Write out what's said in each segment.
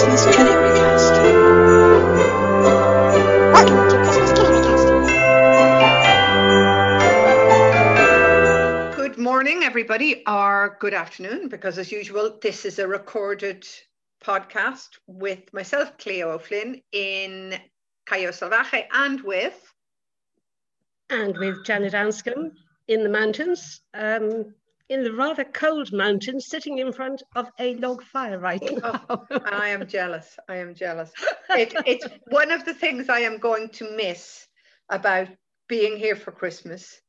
Christmas Canarycast. Welcome to Christmas Canarycast. Good morning, everybody, or good afternoon, because as usual, this is a recorded podcast with myself, Cleo O'Flynn, in Callao Salvaje, and with and with Janet Anscombe in the mountains, um, in the rather cold mountains, sitting in front of a log fire right now. Oh, I am jealous. I am jealous. It, it's one of the things I am going to miss about being here for Christmas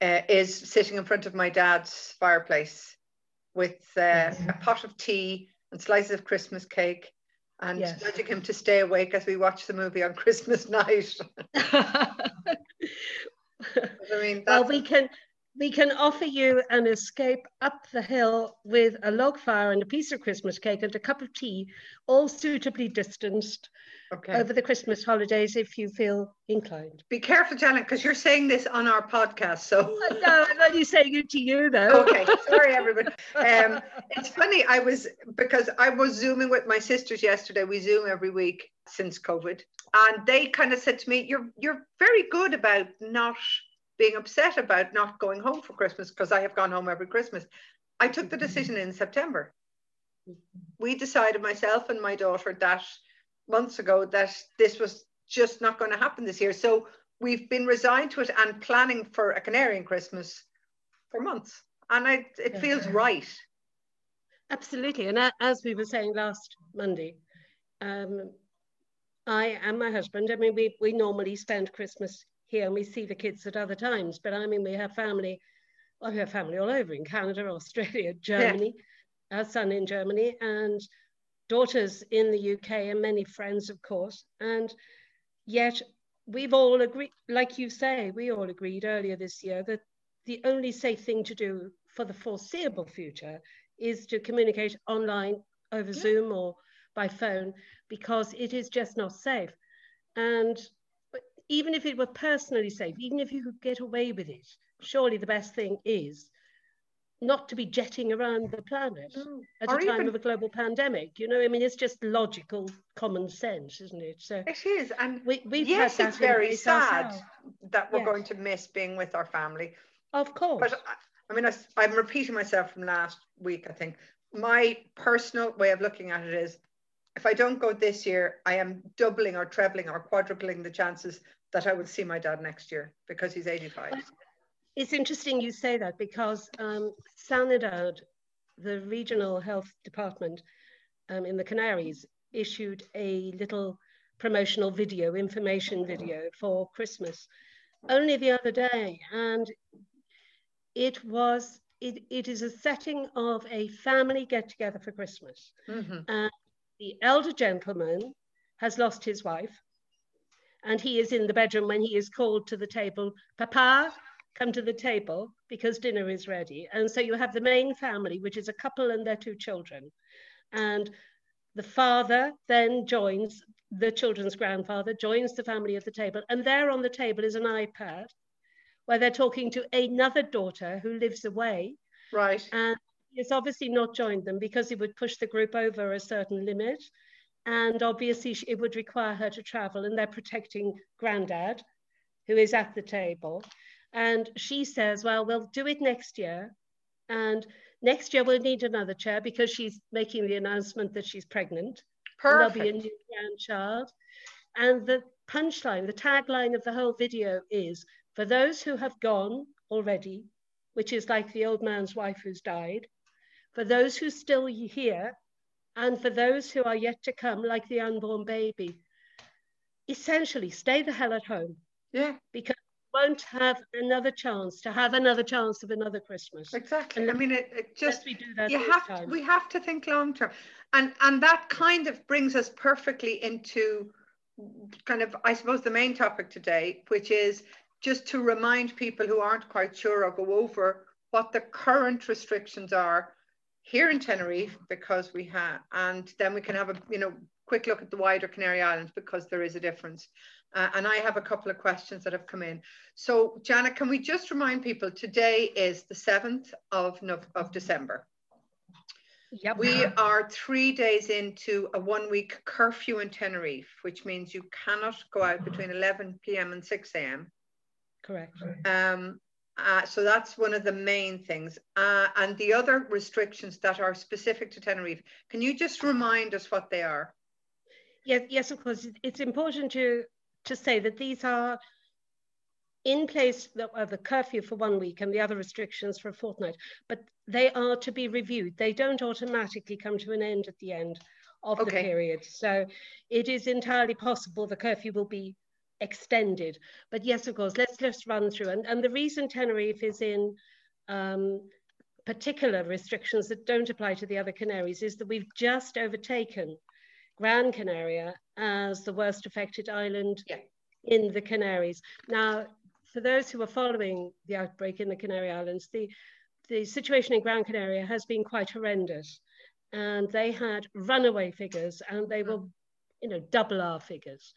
uh, is sitting in front of my dad's fireplace with uh, a pot of tea and slices of Christmas cake and Yes. nudging him to stay awake as we watch the movie on Christmas night. I mean, well, we can we can offer you an escape up the hill with a log fire and a piece of Christmas cake and a cup of tea, all suitably distanced okay. over the Christmas holidays if you feel inclined. Be careful, Janet, because you're saying this on our podcast. So, no, I'm only saying it to you though. okay, sorry, everybody. Um, it's funny. I was because I was zooming with my sisters yesterday. We zoom every week since COVID, and they kind of said to me, "You're you're very good about not being upset about not going home for Christmas because I have gone home every Christmas." I took the decision in September. We decided, myself and my daughter, that months ago that this was just not going to happen this year. So we've been resigned to it and planning for a Canarian Christmas for months, and I, it feels right. Absolutely. And as we were saying last Monday, um, I and my husband, I mean, we, we normally spend Christmas here and we see the kids at other times, but I mean, we have family, well, we have family all over in Canada, Australia, Germany, our son in Germany, and daughters in the UK, and many friends, of course. And yet, we've all agreed, like you say, we all agreed earlier this year that the only safe thing to do for the foreseeable future is to communicate online over Yeah. Zoom or by phone because it is just not safe. And even if it were personally safe, even if you could get away with it, surely the best thing is not to be jetting around the planet at Or a time even- of a global pandemic. You know, I mean, it's just logical common sense, isn't it? So It is, and we, we've yes, it's very sad ourselves. that we're Yes. going to miss being with our family. Of course. But I, I mean, I, I'm repeating myself from last week. I think my personal way of looking at it is, if I don't go this year, I am doubling or trebling or quadrupling the chances that I will see my dad next year because he's 85. It's interesting you say that because um, Sanidad, the regional health department um, in the Canaries, issued a little promotional video, information video for Christmas only the other day. And it was, it, it is a setting of a family get together for Christmas. Mhm. The elder gentleman has lost his wife and he is in the bedroom when he is called to the table, Papa, come to the table because dinner is ready. And so you have the main family, which is a couple and their two children. And the father then joins the children's grandfather, joins the family at the table. And there on the table is an iPad where they're talking to another daughter who lives away. Right. And he's obviously not joined them because it would push the group over a certain limit. And obviously, it would require her to travel, and they're protecting granddad, who is at the table. And she says, Well, we'll do it next year. And next year, we'll need another chair because she's making the announcement that she's pregnant. And there'll be a new grandchild. And the punchline, the tagline of the whole video is for those who have gone already, which is like the old man's wife who's died, for those who still here, and for those who are yet to come, like the unborn baby. Essentially, stay the hell at home Yeah, because you won't have another chance to have another chance of another Christmas. exactly. And I mean, it, it just we do that you have time. we have to think long term and and that kind of brings us perfectly into kind of i suppose the main topic today which is just to remind people who aren't quite sure or go over what the current restrictions are here in tenerife because we have and then we can have a you know quick look at the wider canary islands because there is a difference Uh, and I have a couple of questions that have come in. So, Janet, can we just remind people today is the 7th of, of December? Yep. We are three days into a one week curfew in Tenerife, which means you cannot go out between 11 p.m. and 6 a.m. correct. Um, uh, so that's one of the main things. Uh, and the other restrictions that are specific to Tenerife, can you just remind us what they are? Yes, yes, of course. It's important to to say that these are in place the, uh, the curfew for one week and the other restrictions for a fortnight, but they are to be reviewed. They don't automatically come to an end at the end of Okay. the period. So it is entirely possible the curfew will be extended. But yes, of course, let's just run through. And, and the reason Tenerife is in um, particular restrictions that don't apply to the other Canaries is that we've just overtaken Gran Canaria as the worst affected island Yeah. in the Canaries. Now, for those who are following the outbreak in the Canary Islands, the, the situation in Gran Canaria has been quite horrendous. And they had runaway figures and they were, you know, double our figures.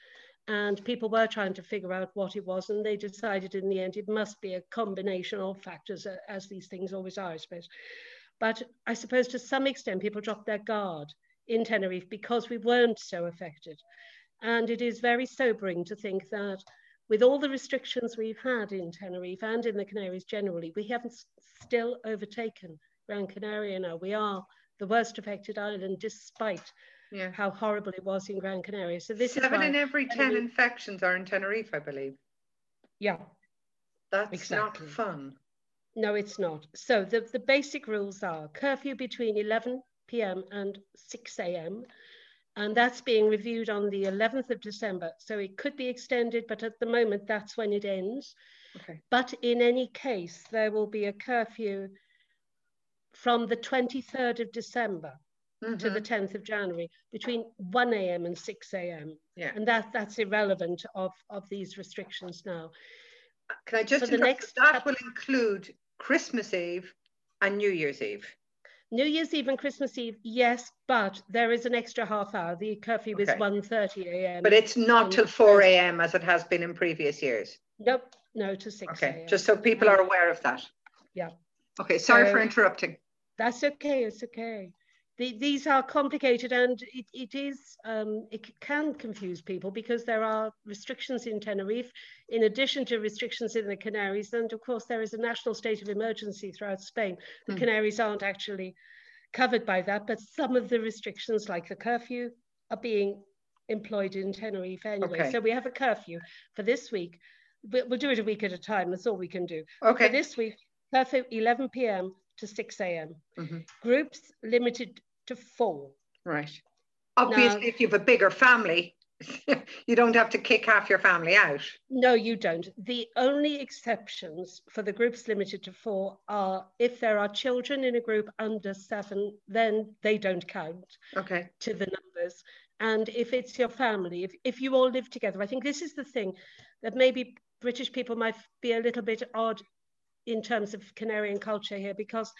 And people were trying to figure out what it was. And they decided in the end it must be a combination of factors, uh, as these things always are, I suppose. But I suppose to some extent people dropped their guard in Tenerife because we weren't so affected. And it is very sobering to think that with all the restrictions we've had in Tenerife and in the Canaries generally, we haven't still overtaken Gran Canaria now. We are the worst affected island despite Yeah. how horrible it was in Gran Canaria. So this Seven in every 10 Tenerife- infections are in Tenerife, I believe. yeah, That's Exactly. not fun. no, it's not. So the, the basic rules are curfew between 11 p.m. and 6 a.m. And that's being reviewed on the 11th of December. So it could be extended, but at the moment, that's when it ends. Okay. But in any case, there will be a curfew from the 23rd of December to the Mhm. 10th of January between 1 a.m. and 6 a.m. Yeah. And that, that's irrelevant of, of these restrictions now. Can I just for the next that couple- will include Christmas Eve and New Year's Eve. New Year's Eve and Christmas Eve, yes, but there is an extra half hour. The curfew is Okay. 1.30 a.m. But it's not till 4 a.m. as it has been in previous years. Nope, no to 6 Okay, just so people are aware of that. Yeah. Okay, sorry for interrupting. That's okay, it's okay. The, these are complicated and it, it is, um, it can confuse people because there are restrictions in Tenerife, in addition to restrictions in the Canaries. And of course, there is a national state of emergency throughout Spain. The Hmm. Canaries aren't actually covered by that, but some of the restrictions, like the curfew, are being employed in Tenerife anyway. Okay. So we have a curfew for this week. We'll, do it a week at a time. That's all we can do. For Okay. this week, curfew 11 p.m. to 6 a.m. Mhm. Groups limited to four. Right. Obviously, if you have a bigger family, you don't have to kick half your family out. No, you don't. The only exceptions for the groups limited to four are if there are children in a group under seven, then they don't count Okay. to the numbers. And if it's your family, if, if you all live together, I think this is the thing that maybe British people might be a little bit odd in terms of Canarian culture here, because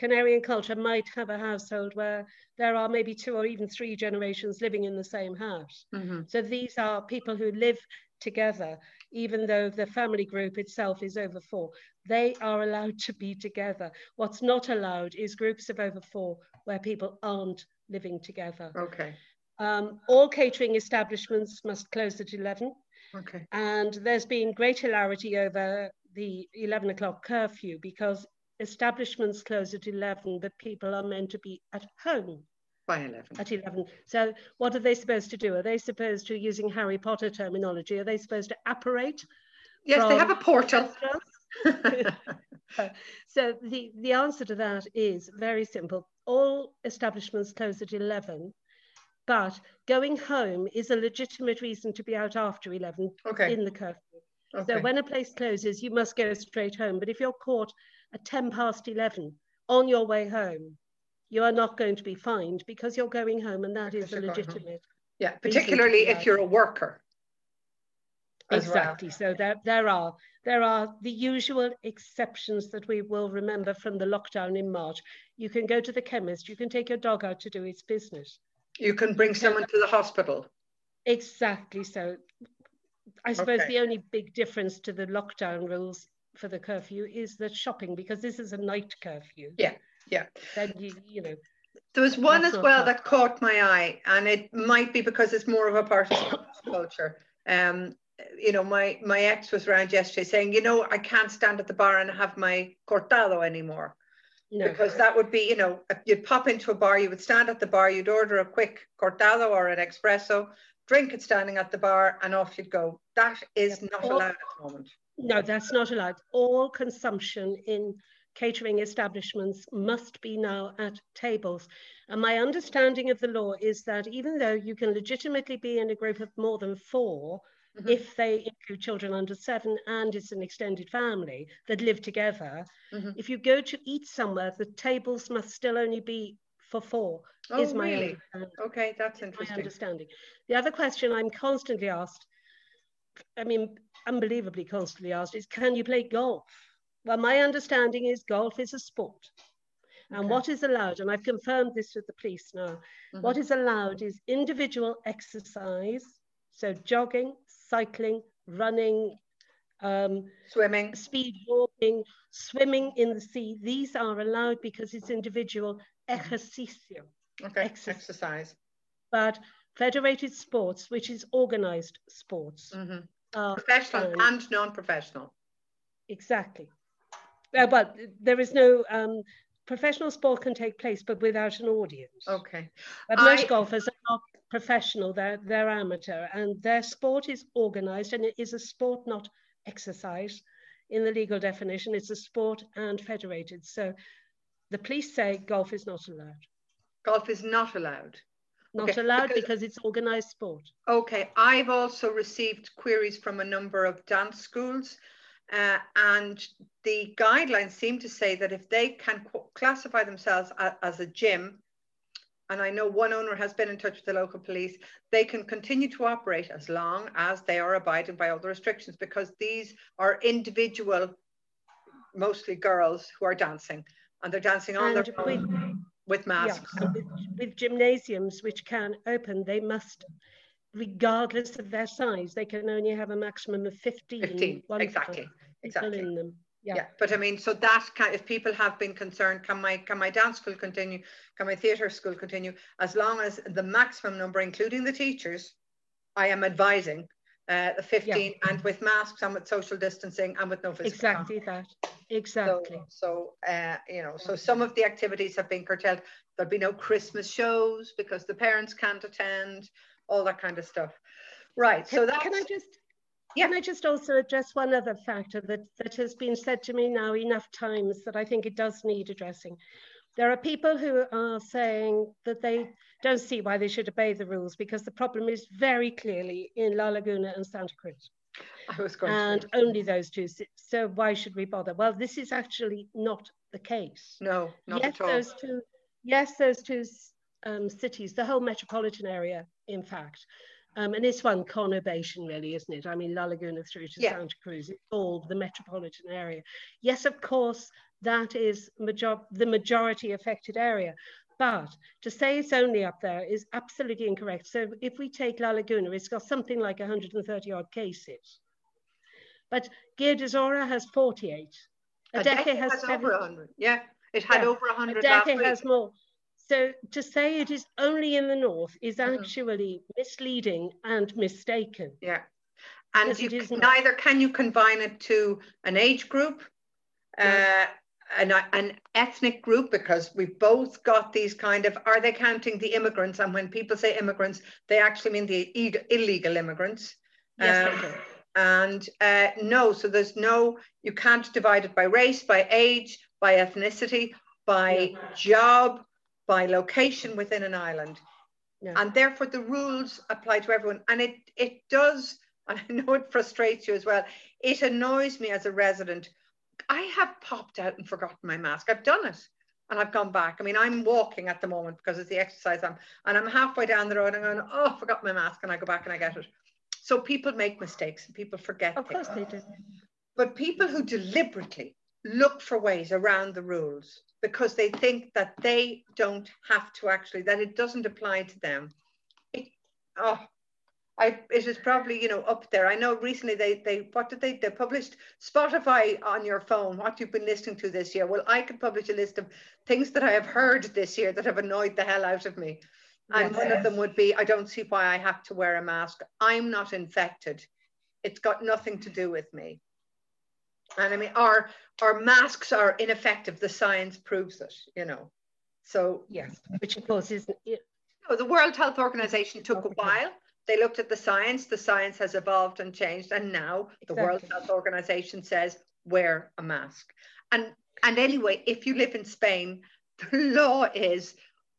Canarian culture might have a household where there are maybe two or even three generations living in the same house. Mhm. So these are people who live together, even though the family group itself is over four. They are allowed to be together. What's not allowed is groups of over four where people aren't living together. Okay. Um, all catering establishments must close at 11, Okay. and there's been great hilarity over the 11 o'clock curfew because establishments close at 11, but people are meant to be at home By 11. at 11. So what are they supposed to do? Are they supposed to, using Harry Potter terminology, are they supposed to apparate? Yes, they have a portal. so the, the answer to that is very simple. All establishments close at 11, but going home is a legitimate reason to be out after 11 okay. in the curfew. Okay. So when a place closes, you must go straight home. But if you're caught at 10 past 11 on your way home, you are not going to be fined because you're going home and that Because is a you're going home. legitimate. yeah, particularly if you're a worker. as well. Exactly. So there, there are there are the usual exceptions that we will remember from the lockdown in March. You can go to the chemist, you can take your dog out to do its business. You can bring someone to the hospital. Exactly. So I suppose Okay. the only big difference to the lockdown rules for the curfew is the shopping, because this is a night curfew. Yeah, yeah. Then you, you know, There was one as well that caught my eye, and it might be because it's more of a part of culture. Um, you know, my my ex was around yesterday saying, you know, I can't stand at the bar and have my cortado anymore No. because that would be, you know, you'd pop into a bar, you would stand at the bar, you'd order a quick cortado or an espresso, drink it standing at the bar, and off you'd go. That is not allowed at the moment. No, that's not allowed. All consumption in catering establishments must be now at tables. And my understanding of the law is that even though you can legitimately be in a group of more than 4 Mhm. if they include children under seven and it's an extended family that live together, Mhm. if you go to eat somewhere, the tables must still only be for four, Oh, is my really? understanding Okay, that's my interesting. understanding. The other question I'm constantly asked, I mean, unbelievably constantly asked, is can you play golf? Well, my understanding is golf is a sport. And Okay. what is allowed, and I've confirmed this with the police now, what Mhm. is allowed is individual exercise, so jogging, cycling, running, um, Swimming. speed walking, swimming in the sea. These are allowed because it's individual ejercicio Okay, Exercise. exercise. but federated sports, which is organized sports, Mhm. are Professional fine. and non-professional. exactly. Uh, but there is no um, professional sport can take place, but without an audience. Okay. But most I- golfers are not professional; they're they're amateur, and their sport is organized, and it is a sport, not exercise. In the legal definition, it's a sport and federated. So, the police say golf is not allowed. Golf is not allowed. Not Okay, allowed because- because it's organized sport. Okay, I've also received queries from a number of dance schools, uh, and the guidelines seem to say that if they can classify themselves as a gym, and I know one owner has been in touch with the local police, they can continue to operate as long as they are abiding by all the restrictions because these are individual, mostly girls who are dancing, and they're dancing on And their with, with masks. with, with gymnasiums which can open, they must, regardless of their size, they can only have a maximum of 15, 15, exactly, exactly. in them. Yeah. Yeah. but I mean, so that can, if people have been concerned, can my can my dance school continue? Can my theatre school continue? As long as the maximum number, including the teachers, I am advising uh, the 15 and with masks and with social distancing and with no physical contact. Exactly that. So, Exactly. so uh, you know, so some of the activities have been curtailed. There'll be no Christmas shows because the parents can't attend, all that kind of stuff. Right. So that can I just Yeah. can I just also address one other factor that, that has been said to me now enough times that I think it does need addressing. There are people who are saying that they don't see why they should obey the rules because the problem is very clearly in La Laguna and Santa Cruz. I was going and to. only those two. So why should we bother? Well, this is actually not the case. No, not yes, at all. those two. Yes, those two um, cities, the whole metropolitan area, in fact, um, and it's one conurbation, really, isn't it? I mean, La Laguna through to Yeah. Santa Cruz, it's all the metropolitan area. Yes, of course, that is major- the majority affected area. But to say it's only up there is absolutely incorrect. So if we take La Laguna, it's got something like 130 odd cases. But Guía de Isora has 48. Adeje has, has 70. over 100. Yeah, it had Yeah. over 100 last Adeje week. has more. So to say it is only in the north is Mhm. actually misleading and mistaken. Yeah. And you it neither can you combine it to an age group, uh, an, an ethnic group, because we've both got these kind of, are they counting the immigrants? And when people say immigrants, they actually mean the illegal immigrants. Yes, Um. And uh, no, so there's no, you can't divide it by race, by age, by ethnicity, by job, by location within an island. No. And therefore the rules apply to everyone. And it it does, and I know it frustrates you as well. It annoys me as a resident. I have popped out and forgotten my mask. I've done it. And I've gone back. I mean, I'm walking at the moment because it's the exercise I'm, and I'm halfway down the road and I'm going, oh, I forgot my mask. And I go back and I get it. So people make mistakes and people forget Of things. course they do. But people who deliberately look for ways around the rules because they think that they don't have to actually, that it doesn't apply to them. It, oh, I it is probably you know up there. I know recently they they what did they they published Spotify on your phone what you've been listening to this year. Well, I could publish a list of things that I have heard this year that have annoyed the hell out of me. And Yes. one of them would be I don't see why I have to wear a mask. I'm not infected. It's got nothing to do with me. And I mean our our masks are ineffective. The science proves it, you know. So Yes, which of course is no, the World Health Organization took a while. They looked at the science. The science has evolved and changed, and now the World Health Organization says wear a mask. And and anyway, if you live in Spain, the law is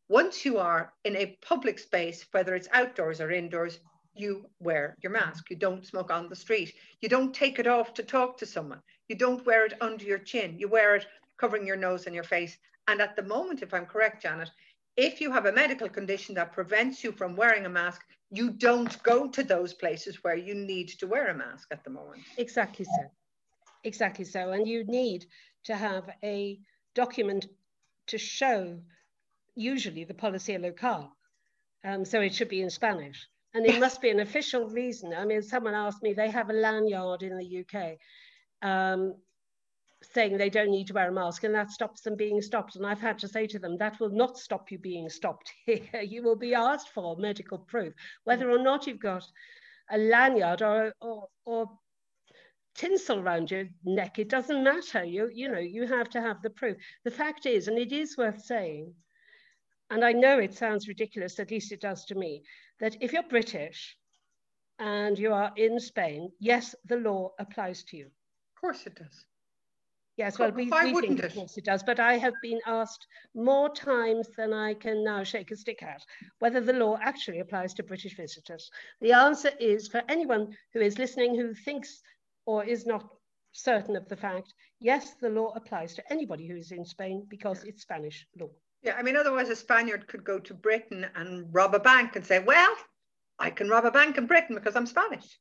once you are in a public space, whether it's outdoors or indoors, you wear your mask. You don't smoke on the street. You don't take it off to talk to someone. You don't wear it under your chin. You wear it covering your nose and your face. And at the moment, if I'm correct, Janet, if you have a medical condition that prevents you from wearing a mask, you don't go to those places where you need to wear a mask at the moment. exactly so. Exactly so. And you need to have a document to show usually the policia local. Um, so it should be in Spanish. And it must be an official reason. I mean, someone asked me, they have a lanyard in the UK um, saying they don't need to wear a mask, and that stops them being stopped. And I've had to say to them, that will not stop you being stopped here. You will be asked for medical proof, whether or not you've got a lanyard or, or, or tinsel around your neck. It doesn't matter. You, you know, you have to have the proof. The fact is, and it is worth saying, and I know it sounds ridiculous, at least it does to me, that if you're British and you are in Spain, yes, the law applies to you. Of course it does. Yes, well, we, why we think, of course, it does, but I have been asked more times than I can now shake a stick at whether the law actually applies to British visitors. The answer is for anyone who is listening who thinks or is not certain of the fact, yes, the law applies to anybody who is in Spain because it's Spanish law. Yeah, I mean, otherwise a Spaniard could go to Britain and rob a bank and say, well, I can rob a bank in Britain because I'm Spanish,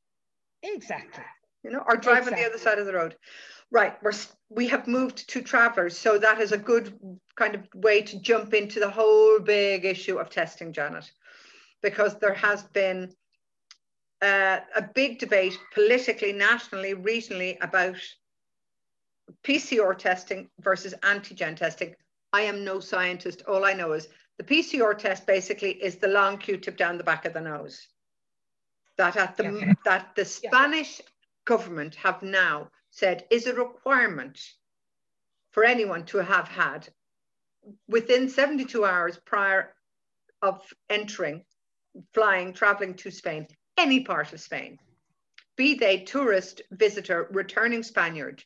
Exactly. You know, or drive on the other side of the road. Right, we're, we have moved to travelers. So that is a good kind of way to jump into the whole big issue of testing, Janet, because there has been uh, a big debate politically, nationally, regionally about PCR testing versus antigen testing. I am no scientist. All I know is the PCR test basically is the long Q-tip down the back of the nose. That at the Yeah. that the. Spanish government have now said is a requirement for anyone to have had within 72 hours prior of entering, flying, traveling to Spain, any part of Spain, be they tourist, visitor, returning Spaniard,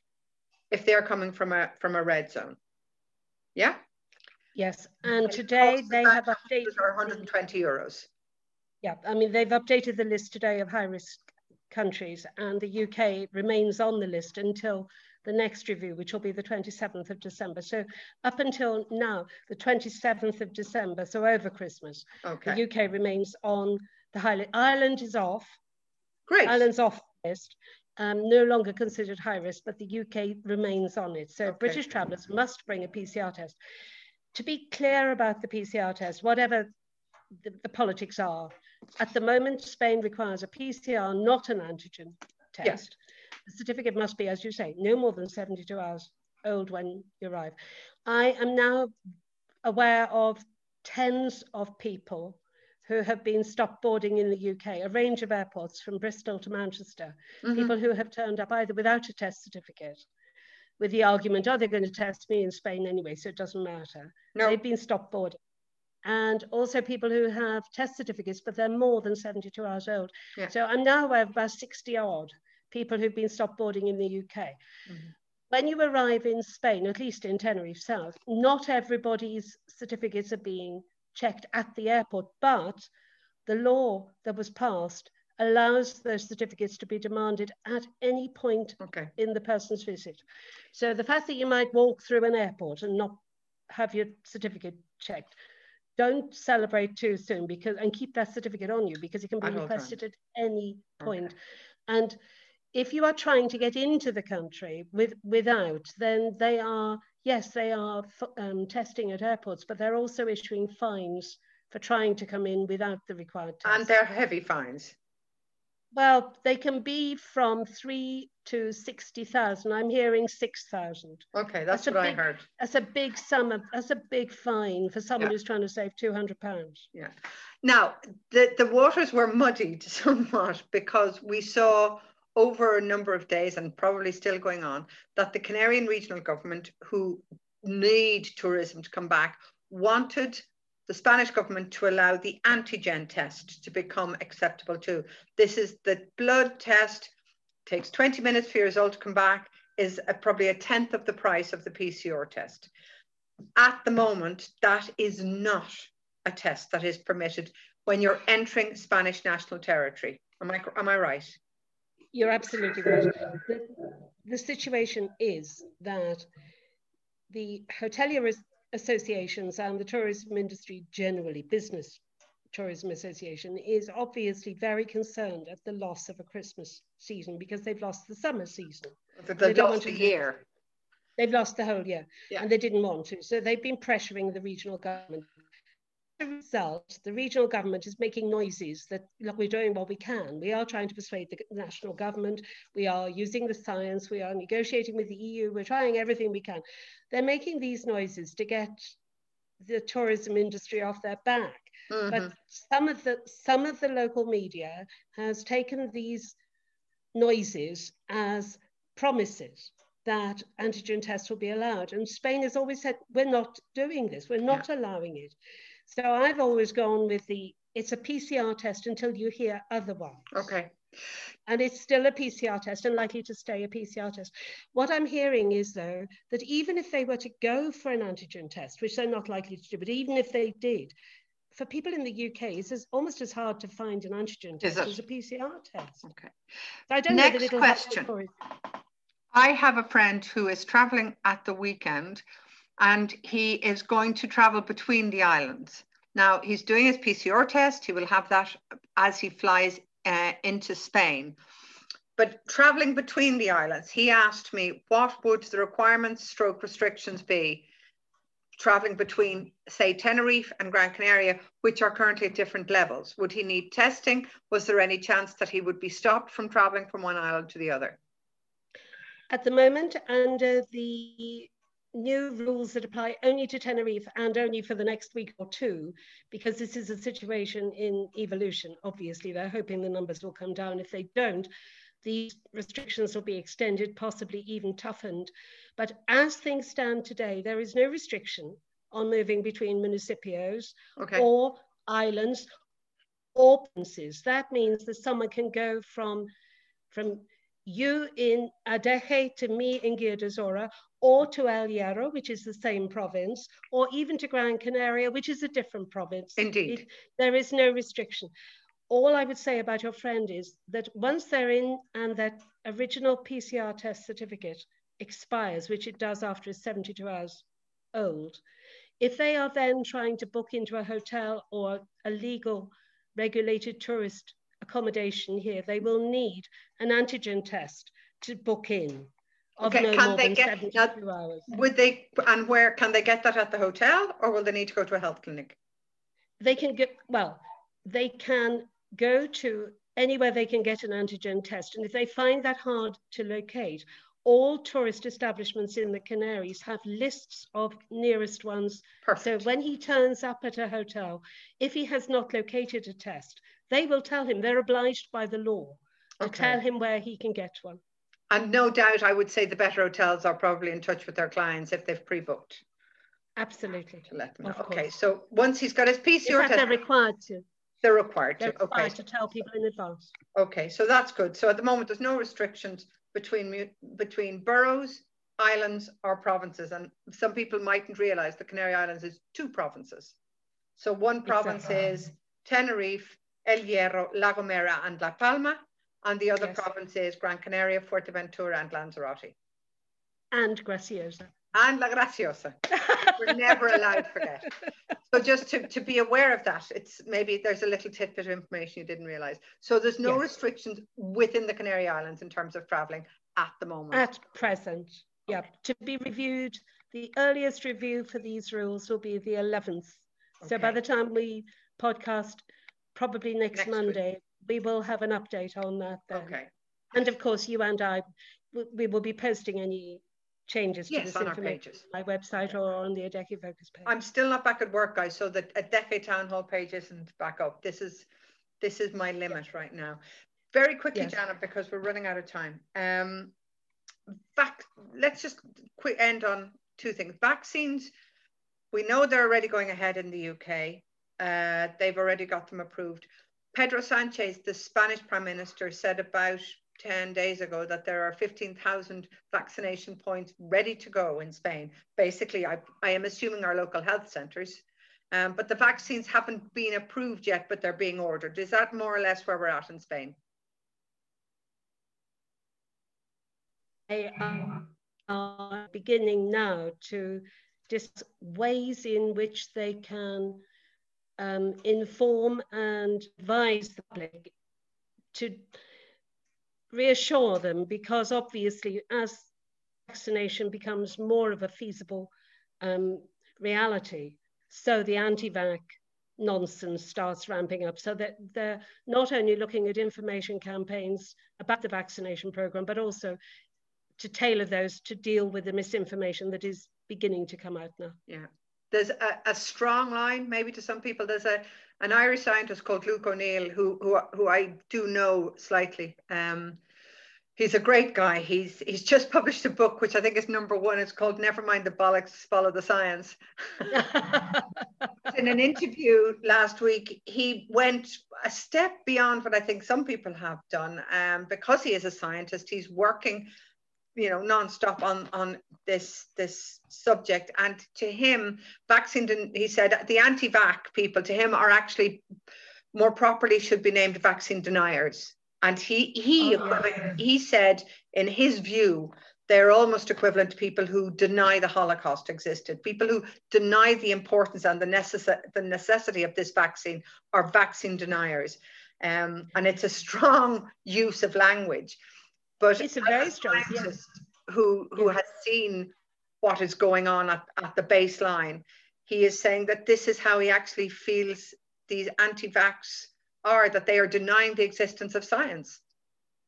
if they're coming from a from a red zone. Yeah. Yes, and today they have updated. 120 euros. Yeah, I mean, they've updated the list today of high risk countries, and the UK remains on the list until the next review, which will be the 27th of December. So, up until now, the 27th of December, so over Christmas, Okay. the UK remains on the high list. Ireland is off, Great. Ireland's off the list. Um, no longer considered high risk, but the UK remains on it. So Okay. British travellers must bring a PCR test. To be clear about the PCR test, whatever the, the politics are, at the moment, Spain requires a PCR, not an antigen test. The certificate must be, as you say, no more than 72 hours old when you arrive. I am now aware of tens of people who have been stopped boarding in the UK, a range of airports from Bristol to Manchester, Mhm. people who have turned up either without a test certificate, with the argument, oh, they're going to test me in Spain anyway, so it doesn't matter. No. They've been stopped boarding. And also people who have test certificates, but they're more than 72 hours old. Yeah. So I'm now aware of about 60 odd people who've been stopped boarding in the UK. Mhm. When you arrive in Spain, at least in Tenerife South, not everybody's certificates are being checked at the airport, but the law that was passed allows those certificates to be demanded at any point Okay. in the person's visit. So the fact that you might walk through an airport and not have your certificate checked, don't celebrate too soon because and keep that certificate on you because it can be requested at any Okay. point. And if you are trying to get into the country with without, then they are yes, they are um, testing at airports, but they're also issuing fines for trying to come in without the required test. And they're heavy fines. Well, they can be from three to 60,000. I'm hearing 6,000. Okay, that's, That's what I big- heard. That's a big sum of, that's a big fine for someone Yeah. who's trying to save 200 pounds. Yeah. Now, the, the waters were muddied somewhat because we saw over a number of days and probably still going on that the Canarian regional government, who need tourism to come back, wanted the Spanish government to allow the antigen test to become acceptable too. This is the blood test, takes 20 minutes for your result to come back, is a, probably a tenth of the price of the PCR test. At the moment, that is not a test that is permitted when you're entering Spanish national territory. Am I, am I right? You're absolutely right. The, the situation is that the hotelier as- associations and the tourism industry generally, business tourism association, is obviously very concerned at the loss of a Christmas season because they've lost the summer season. They the don't lost to- year. They've lost the whole year Yeah. and they didn't want to. So they've been pressuring the regional government. As a result, the regional government is making noises that, look, we're doing what we can. We are trying to persuade the national government. We are using the science. We are negotiating with the EU. We're trying everything we can. They're making these noises to get the tourism industry off their back. Mhm. But some of the some of the local media has taken these noises as promises that antigen tests will be allowed. And Spain has always said, we're not doing this, we're not allowing it. So I've always gone with the it's a PCR test until you hear otherwise. Okay. And it's still a PCR test and likely to stay a PCR test. What I'm hearing is, though, that even if they were to go for an antigen test, which they're not likely to do, but even if they did, for people in the UK, it's as, almost as hard to find an antigen test as a PCR test. Okay. So I don't Next that question. I have a friend who is traveling at the weekend and he is going to travel between the islands. Now, he's doing his PCR test. He will have that as he flies uh, into Spain. But traveling between the islands, he asked me, what would the requirements, stroke restrictions be traveling between, say, Tenerife and Gran Canaria, which are currently at different levels? Would he need testing? Was there any chance that he would be stopped from traveling from one island to the other? At the moment, under the new rules that apply only to Tenerife and only for the next week or two, because this is a situation in evolution. Obviously, they're hoping the numbers will come down. If they don't, these restrictions will be extended, possibly even toughened. But as things stand today, there is no restriction on moving between municipios Okay. or islands or provinces. That means that someone can go from, from you in Adeje to me in Guía de Isora, or to El Hierro, which is the same province, or even to Gran Canaria, which is a different province. Indeed. It- there is no restriction. All I would say about your friend is that once they're in and that original PCR test certificate expires, which it does after it's 72 hours old, if they are then trying to book into a hotel or a legal regulated tourist accommodation here, they will need an antigen test to book in Okay, no can they get- 72 hours. Would they, and where, can they get that at the hotel or will they need to go to a health clinic? They can get, well, they can go to anywhere they can get an antigen test. And if they find that hard to locate, all tourist establishments in the Canaries have lists of nearest ones Perfect. So when he turns up at a hotel, if he has not located a test, they will tell him they're obliged by the law to Okay. tell him where he can get one. And no doubt, I would say the better hotels are probably in touch with their clients if they've pre-booked Absolutely. to let them know. Okay, so once he's got his PCR fact, they're required to. they're required They're to. Okay, required to tell people in advance. okay, so that's good. So at the moment, there's no restrictions between between boroughs, islands, or provinces. And some people mightn't realize the Canary Islands is two provinces. So one province Exactly. is Tenerife, El Hierro, La Gomera, and La Palma, and the other Yes. province is Gran Canaria, Fuerteventura, and Lanzarote. And Graciosa. and La Graciosa. We're never allowed to forget. So just to, to be aware of that, it's maybe there's a little tidbit of information you didn't realize. So there's no Yes. restrictions within the Canary Islands in terms of traveling at the moment. At present, yeah, to be reviewed. The earliest review for these rules will be the 11th. So by the time we podcast, probably next, Next week. We will have an update on that then. Okay. And of course, you and I, we will be posting any changes to Yes, this on our information pages. on my website or on the Adeje Focus page. I'm still not back at work, guys, so the a town hall page isn't back up. This is this is my limit right now. Very quickly, Yes. Janet, because we're running out of time. Um, vac- let's just quick end on two things. Vaccines, we know they're already going ahead in the UK. Uh, they've already got them approved. Pedro Sanchez, the Spanish Prime Minister, said about 10 days ago that there are 15,000 vaccination points ready to go in Spain. Basically, I, I am assuming our local health centres. Um, but the vaccines haven't been approved yet, but they're being ordered. Is that more or less where we're at in Spain? They are beginning now to just ways in which they can um, inform and advise the public to reassure them because obviously as vaccination becomes more of a feasible um, reality, so the anti-vax nonsense starts ramping up so that they're not only looking at information campaigns about the vaccination program, but also to tailor those to deal with the misinformation that is beginning to come out now. Yeah. There's a, a strong line, maybe to some people. There's a an Irish scientist called Luke O'Neill who who who I do know slightly. Um, he's a great guy. He's he's just published a book which I think is number one. It's called Never Mind the Bollocks, Follow the Science. In an interview last week, he went a step beyond what I think some people have done. Um, because he is a scientist, he's working you know non-stop on on this this subject. And to him vaccine he said the anti-vac people to him are actually more properly should be named vaccine deniers. And he he Oh, he said in his view they're almost equivalent to people who deny the holocaust existed. People who deny the importance and the necess- the necessity of this vaccine are vaccine deniers. Um, and it's a strong use of language but It's a very strong, yeah. scientist who who Yeah. has seen what is going on at, at the baseline, he is saying that this is how he actually feels these anti-vax are, that they are denying the existence of science.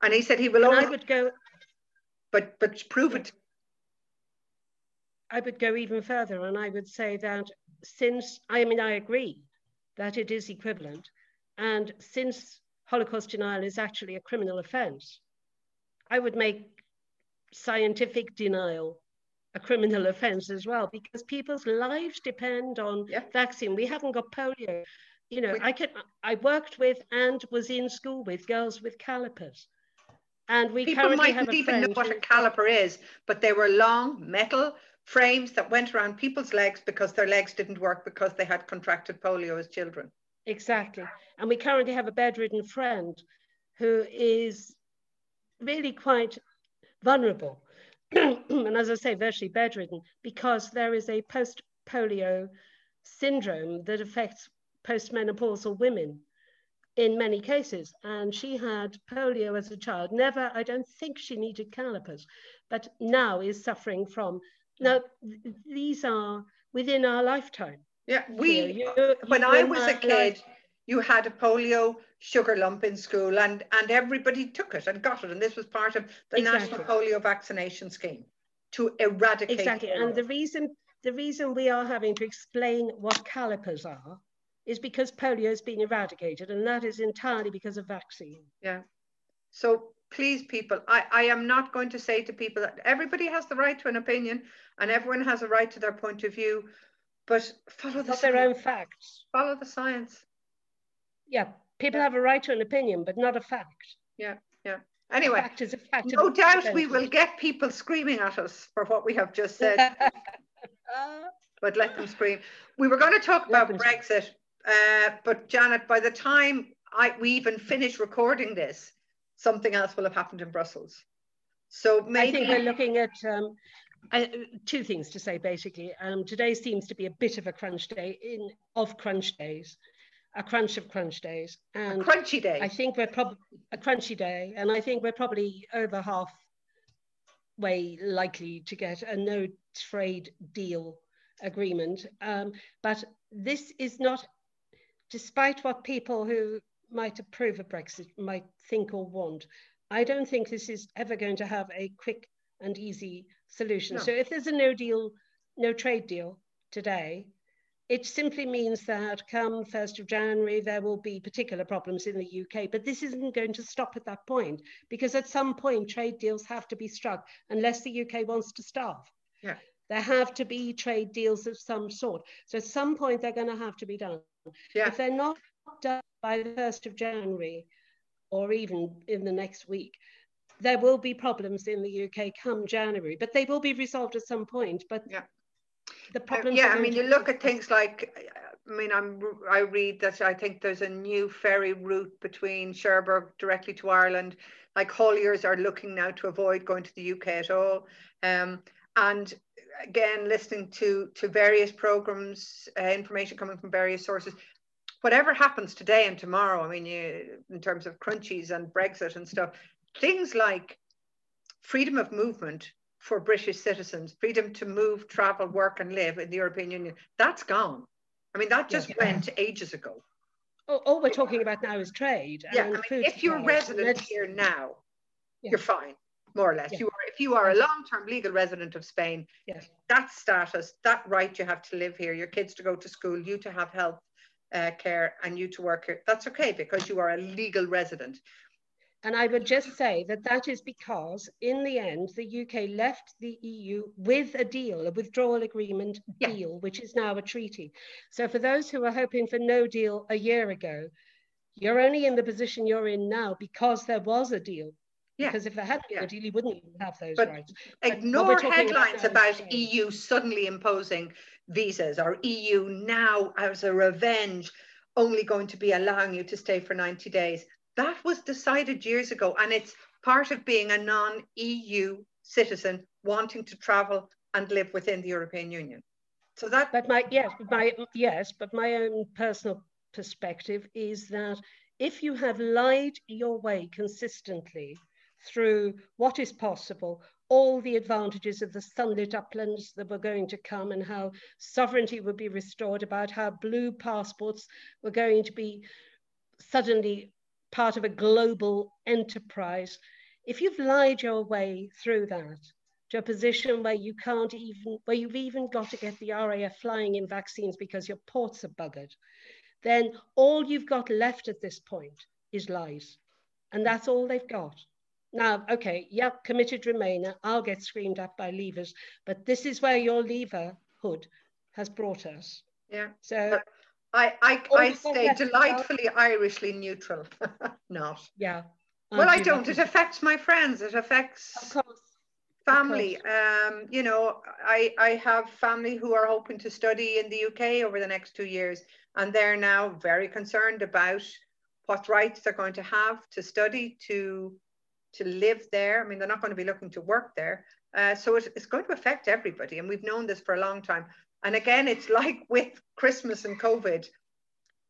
And he said he will And I would go but but prove it. I would go even further and I would say that since, I mean, I agree that it is equivalent. And since Holocaust denial is actually a criminal offense, I would make scientific denial a criminal offense as well because people's lives depend on Yeah. vaccine. We haven't got polio. You know, We- I could I worked with and was in school with girls with calipers. And we People currently have mightn't even know what a caliper is, but they were long metal frames that went around people's legs because their legs didn't work because they had contracted polio as children. Exactly. And we currently have a bedridden friend who is really quite vulnerable. and as I say, virtually bedridden because there is a post polio syndrome that affects postmenopausal women in many cases. And she had polio as a child. Never, I don't think she needed calipers, but now is suffering from. Now, th- these are within our lifetime. Yeah, You we know, you- when you I was a kid, life- you had a polio sugar lump in school, and and everybody took it and got it, and this was part of the national polio vaccination scheme to eradicate. Exactly. And the reason the reason we are having to explain what calipers are is because polio has been eradicated, and that is entirely because of vaccine. yeah. So please, people, I I am not going to say to people that everybody has the right to an opinion, and everyone has a right to their point of view, but follow the their own facts. Follow the science. Yeah, people have a right to an opinion, but not a fact. Yeah, yeah. Anyway, fact is a fact. no doubt we will get people screaming at us for what we have just said. but let them scream. We were going to talk about. Brexit, uh, but Janet, by the time I we even finish recording this, something else will have happened in Brussels. So I maybe think we're looking at um, I, two things to say basically. Um, today seems to be a bit of a crunch day in of crunch days, a crunch of crunch days, a and crunchy day. I think we're probably a crunchy day, and I think we're probably over half way likely to get a no trade deal agreement. Um, but this is not, despite what people who might approve of Brexit might think or want, I don't think this is ever going to have a quick and easy solution. No. So if there's a no deal, no trade deal today, it simply means that come 1st of January, there will be particular problems in the UK, but this isn't going to stop at that point because at some point trade deals have to be struck unless the UK wants to starve. Yeah. There have to be trade deals of some sort. So at some point they're going to have to be done. Yeah. If they're not done by the 1st of January or even in the next week, there will be problems in the UK come January, but they will be resolved at some point. But Yeah. The Uh, yeah, I mean, you look at things like, I mean, I'm I read that I think there's a new ferry route between Cherbourg directly to Ireland. Like hauliers are looking now to avoid going to the UK at all. Um, and again, listening to to various programs, uh, information coming from various sources. Whatever happens today and tomorrow, I mean, you, in terms of crunchies and Brexit and stuff, things like freedom of movement for British citizens, freedom to move, travel, work, and live in the European Union, that's gone. I mean, that just Yeah. went ages ago. all, all we're talking about now is trade. Yeah, I mean, if you're resident here now, Yeah. you're fine, more or less. Yeah. You are, if you are a long-term legal resident of Spain, Yes. that status, that right you have to live here, your kids to go to school, you to have health uh, care, and you to work here, that's okay because you are a legal resident. And I would just say that that is because, in the end, the UK left the EU with a deal, a withdrawal agreement Yeah. deal, which is now a treaty. So, for those who were hoping for no deal a year ago, you're only in the position you're in now because there was a deal. Yeah. Because if there hadn't been Yeah. a deal, you wouldn't even have those But rights. we're Ignore about headlines now about. EU suddenly imposing visas or EU now as a revenge only going to be allowing you to stay for 90 days. That was decided years ago, and it's part of being a non EU citizen wanting to travel and live within the European Union. So that, But my yes, my yes, but my own personal perspective is that if you have lied your way consistently through what is possible, all the advantages of the sunlit uplands that were going to come and how sovereignty would be restored, about how blue passports were going to be suddenly part of a global enterprise. If you've lied your way through that to a position where you can't even, where you've even got to get the RAF flying in vaccines because your ports are buggered, then all you've got left at this point is lies. And that's all they've got. Now, okay, yep, committed Remainer, I'll get screamed at by levers, but this is where your lever hood has brought us. yeah. So, I, I, All I stay delightfully Irishly neutral. Not. yeah. Well, I aren't you don't. It affects my friends. It affects Of course. family um you know i i have family who are hoping to study in the uk over the next two years and they're now very concerned about what rights they're going to have to study to to live there i mean they're not going to be looking to work there uh, so it, it's going to affect everybody and we've known this for a long time and again it's like with christmas and covid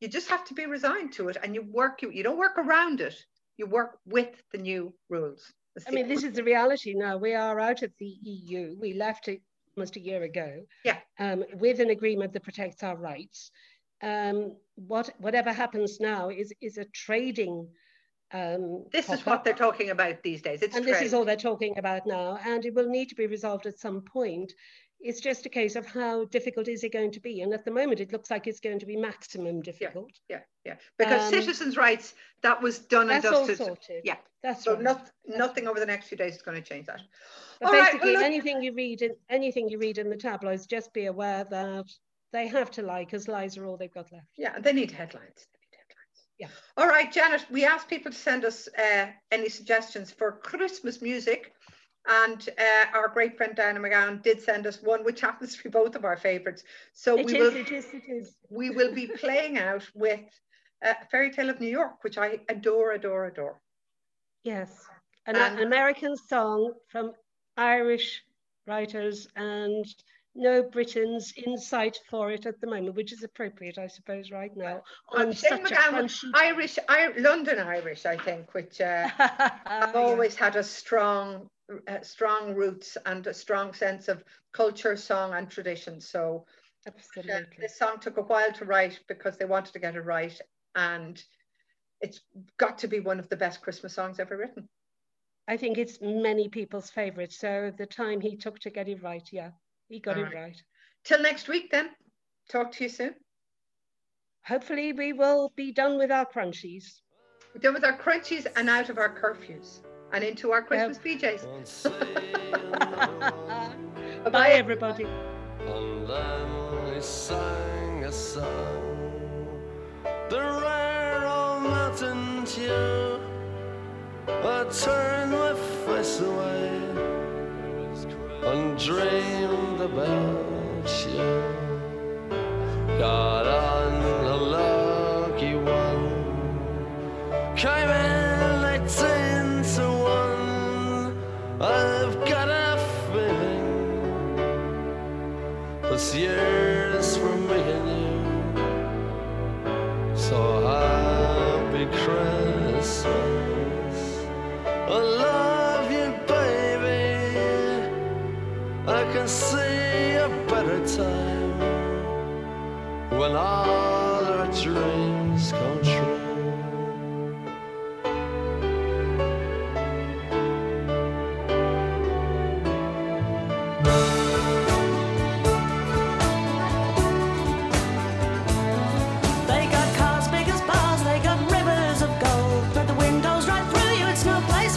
you just have to be resigned to it and you work you, you don't work around it you work with the new rules I mean, this is the reality now. We are out of the EU. We left it almost a year ago. Yeah. Um, with an agreement that protects our rights. Um, what whatever happens now is is a trading. Um, This is what they're talking about these days. It's and this is all they're talking about now, and it will need to be resolved at some point. It's just a case of how difficult is it going to be, and at the moment it looks like it's going to be maximum difficult. yeah, yeah. yeah. Because Um, citizens' rights, that was done and That's all dusted. sorted. Yeah. That's So right. not, nothing over the next few days is going to change that. But All right, well, basically, anything you read in anything you read in the tabloids, just be aware that they have to lie because lies are all they've got left. Yeah, they need headlines. They need headlines. Yeah. All right, Janet, we asked people to send us uh, any suggestions for Christmas music. And uh, our great friend Diana McGowan did send us one, which happens to be both of our favorites. So It we is, will it is, it is. we will be playing out with uh, Fairy Tale of New York, which I adore, adore, adore. Yes, an, And- an American song from Irish writers and no Britons in sight for it at the moment, which is appropriate, I suppose, right now. On Shane such McGowan Irish, I, London Irish, I think, which uh, have Yeah. always had a strong, uh, strong roots and a strong sense of culture, song, and tradition. So uh, Absolutely. this song took a while to write because they wanted to get it right, and it's got to be one of the best Christmas songs ever written. I think it's many people's favourite. So the time he took to get it right, yeah, he got All it right. right. Till next week, then. Talk to you soon. Hopefully, we will be done with our crunchies. We're done with our crunchies and out of our curfews and into our Christmas PJs. Bye, everybody. And then he sang a song, the rare old mountain tune. I turned my face away and dreamed about you. Got on a lucky one, came in when all our dreams come true. They got cars big as bars, they got rivers of gold. But the windows right through you, it's no place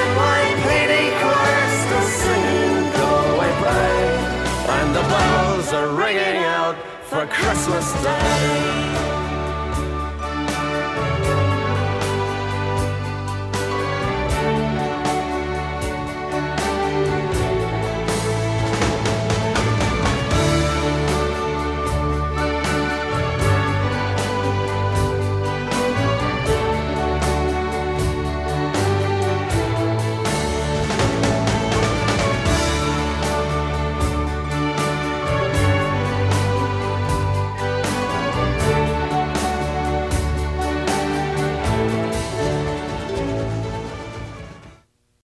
The bells are ringing out for Christmas Day.